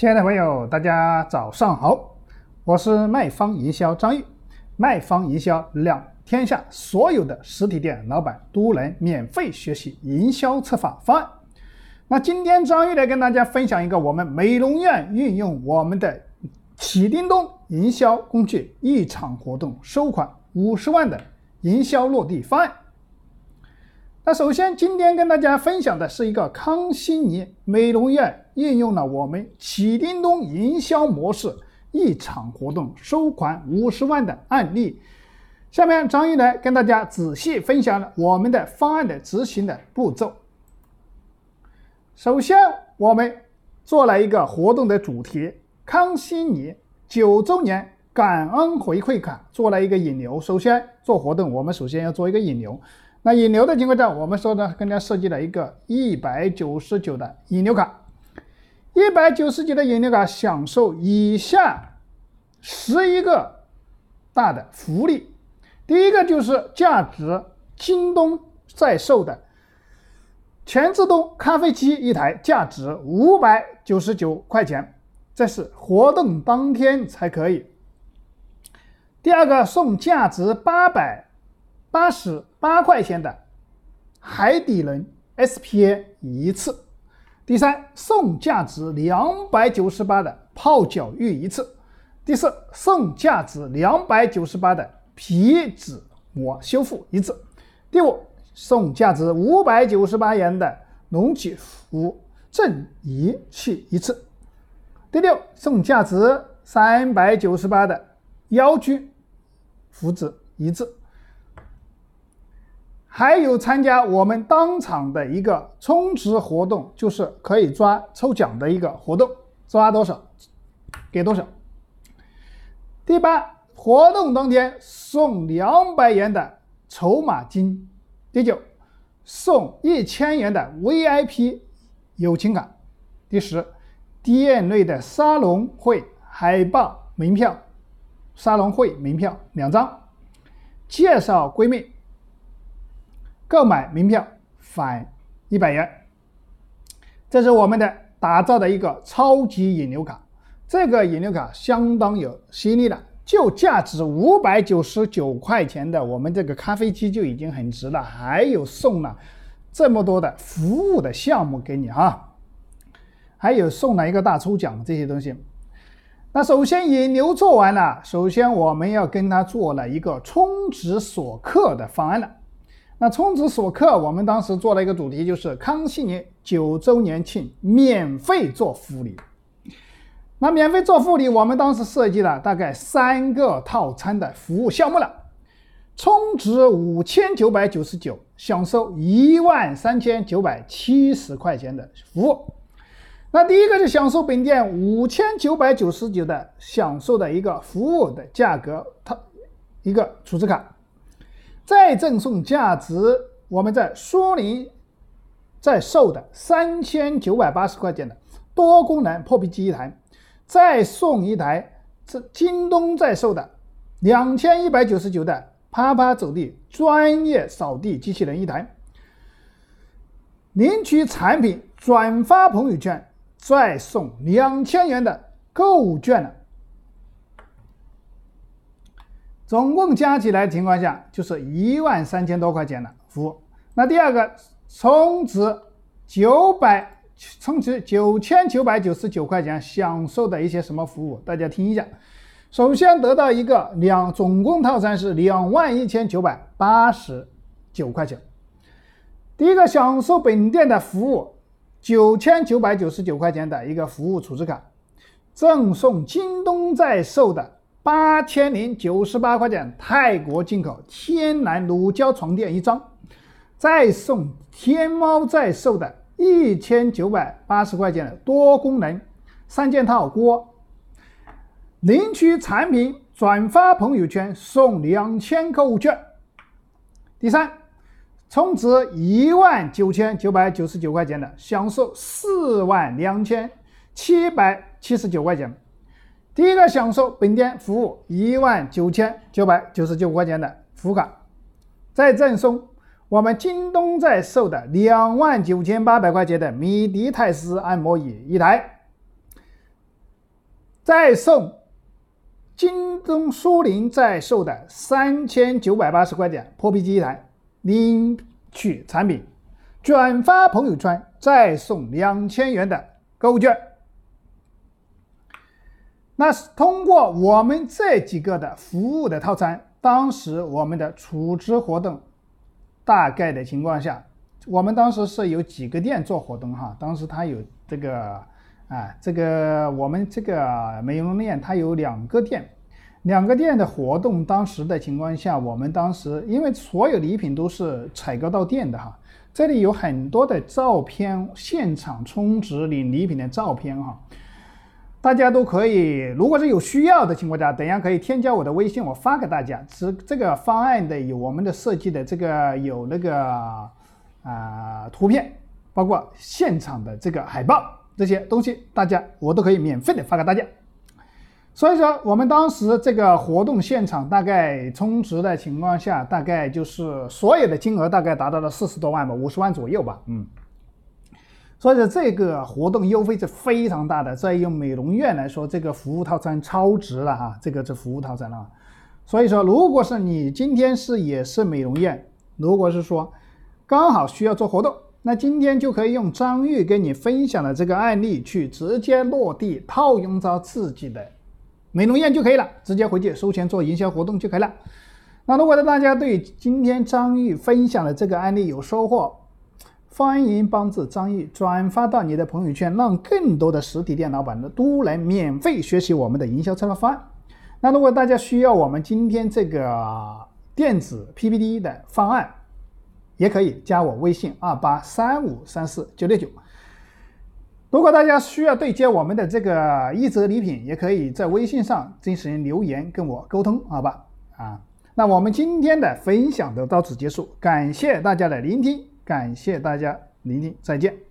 亲爱的朋友，大家早上好，我是卖方营销张玉。卖方营销让天下所有的实体店老板都能免费学习营销策划方案。那今天张玉来跟大家分享一个我们美容院运用我们的启叮咚营销工具，一场活动收款五十万的营销落地方案。那首先，今天跟大家分享的是一个康希尼美容院应用了我们启叮咚营销模式，一场活动收款五十万的案例。下面张玉来跟大家仔细分享了我们的方案的执行的步骤。首先，我们做了一个活动的主题——康希尼九周年感恩回馈卡，做了一个引流。首先做活动，我们首先要做一个引流。那引流的情况下，我们说呢，跟大家设计了一个一百九十九的引流卡，一百九十九的引流卡享受以下十一个大的福利。第一个就是价值京东在售的全自动咖啡机一台，价值五百九十九块钱，这是活动当天才可以。第二个送价值八百。八十八块钱的海底轮 SPA 一次，第三送价值两百九十八的泡脚浴一次，第四送价值两百九十八的皮脂膜修复一次，第五送价值五百九十八元的隆起肤正仪器一次，第六送价值三百九十八的腰椎福祉一次。还有参加我们当场的一个充值活动，就是可以抓抽奖的一个活动，抓多少给多少。第八，活动当天送两百元的筹码金。第九，送一千元的 VIP 友情卡。第十，店内的沙龙会海报门票，沙龙会门票两张。介绍闺蜜。购买门票返一百元，这是我们的打造的一个超级引流卡。这个引流卡相当有吸引力了，就价值五百九十九块钱的我们这个咖啡机就已经很值了，还有送了这么多的服务的项目给你啊，还有送了一个大抽奖这些东西。那首先引流做完了，首先我们要跟他做了一个充值锁客的方案了。那充值锁客，我们当时做了一个主题，就是康熙年九周年庆免费做福利。那免费做福利，我们当时设计了大概三个套餐的服务项目了。充值五千九百九十九，享受一万三千九百七十块钱的服务。那第一个是享受本店五千九百九十九的享受的一个服务的价格，它一个储值卡。再赠送价值我们在苏宁在售的三千九百八十块钱的多功能破壁机一台，再送一台是京东在售的两千一百九十九的啪啪走地专业扫地机器人一台。领取产品转发朋友圈，再送两千元的购物券了。总共加起来情况下就是一万三千多块钱的服务。那第二个充值九百，充值九千九百九十九块钱享受的一些什么服务？大家听一下。首先得到一个两，总共套餐是两万一千九百八十九块钱。第一个享受本店的服务，九千九百九十九块钱的一个服务储值卡，赠送京东在售的。八千零九十八块钱泰国进口天然乳胶床垫一张，再送天猫在售的一千九百八十块钱的多功能三件套锅。领取产品转发朋友圈送两千购物券。第三，充值一万九千九百九十九块钱的，享受四万两千七百七十九块钱。第一个享受本店服务一万九千九百九十九块钱的服务卡，再赠送我们京东在售的两万九千八百块钱的米迪泰斯按摩椅一台，再送京东苏宁在售的三千九百八十块钱破壁机一台，领取产品，转发朋友圈再送两千元的购物券。那是通过我们这几个的服务的套餐，当时我们的储值活动大概的情况下，我们当时是有几个店做活动哈，当时它有这个啊，这个我们这个美容院它有两个店，两个店的活动，当时的情况下，我们当时因为所有礼品都是采购到店的哈，这里有很多的照片，现场充值领礼品的照片哈。大家都可以，如果是有需要的情况下，等下可以添加我的微信，我发给大家。是这个方案的有我们的设计的这个有那个啊图片，包括现场的这个海报这些东西，大家我都可以免费的发给大家。所以说，我们当时这个活动现场大概充值的情况下，大概就是所有的金额大概达到了四十多万吧，五十万左右吧，嗯。所以说这个活动优惠是非常大的，在用美容院来说，这个服务套餐超值了哈，这个是服务套餐了。所以说，如果是你今天是也是美容院，如果是说刚好需要做活动，那今天就可以用张玉跟你分享的这个案例去直接落地套用到自己的美容院就可以了，直接回去收钱做营销活动就可以了。那如果大家对今天张玉分享的这个案例有收获，欢迎帮助张毅转发到你的朋友圈，让更多的实体店老板呢都来免费学习我们的营销策划方案。那如果大家需要我们今天这个电子 PPT 的方案，也可以加我微信二八三五三四九六九。如果大家需要对接我们的这个一折礼品，也可以在微信上进行留言跟我沟通，好吧？啊，那我们今天的分享就到此结束，感谢大家的聆听。感谢大家聆听，再见。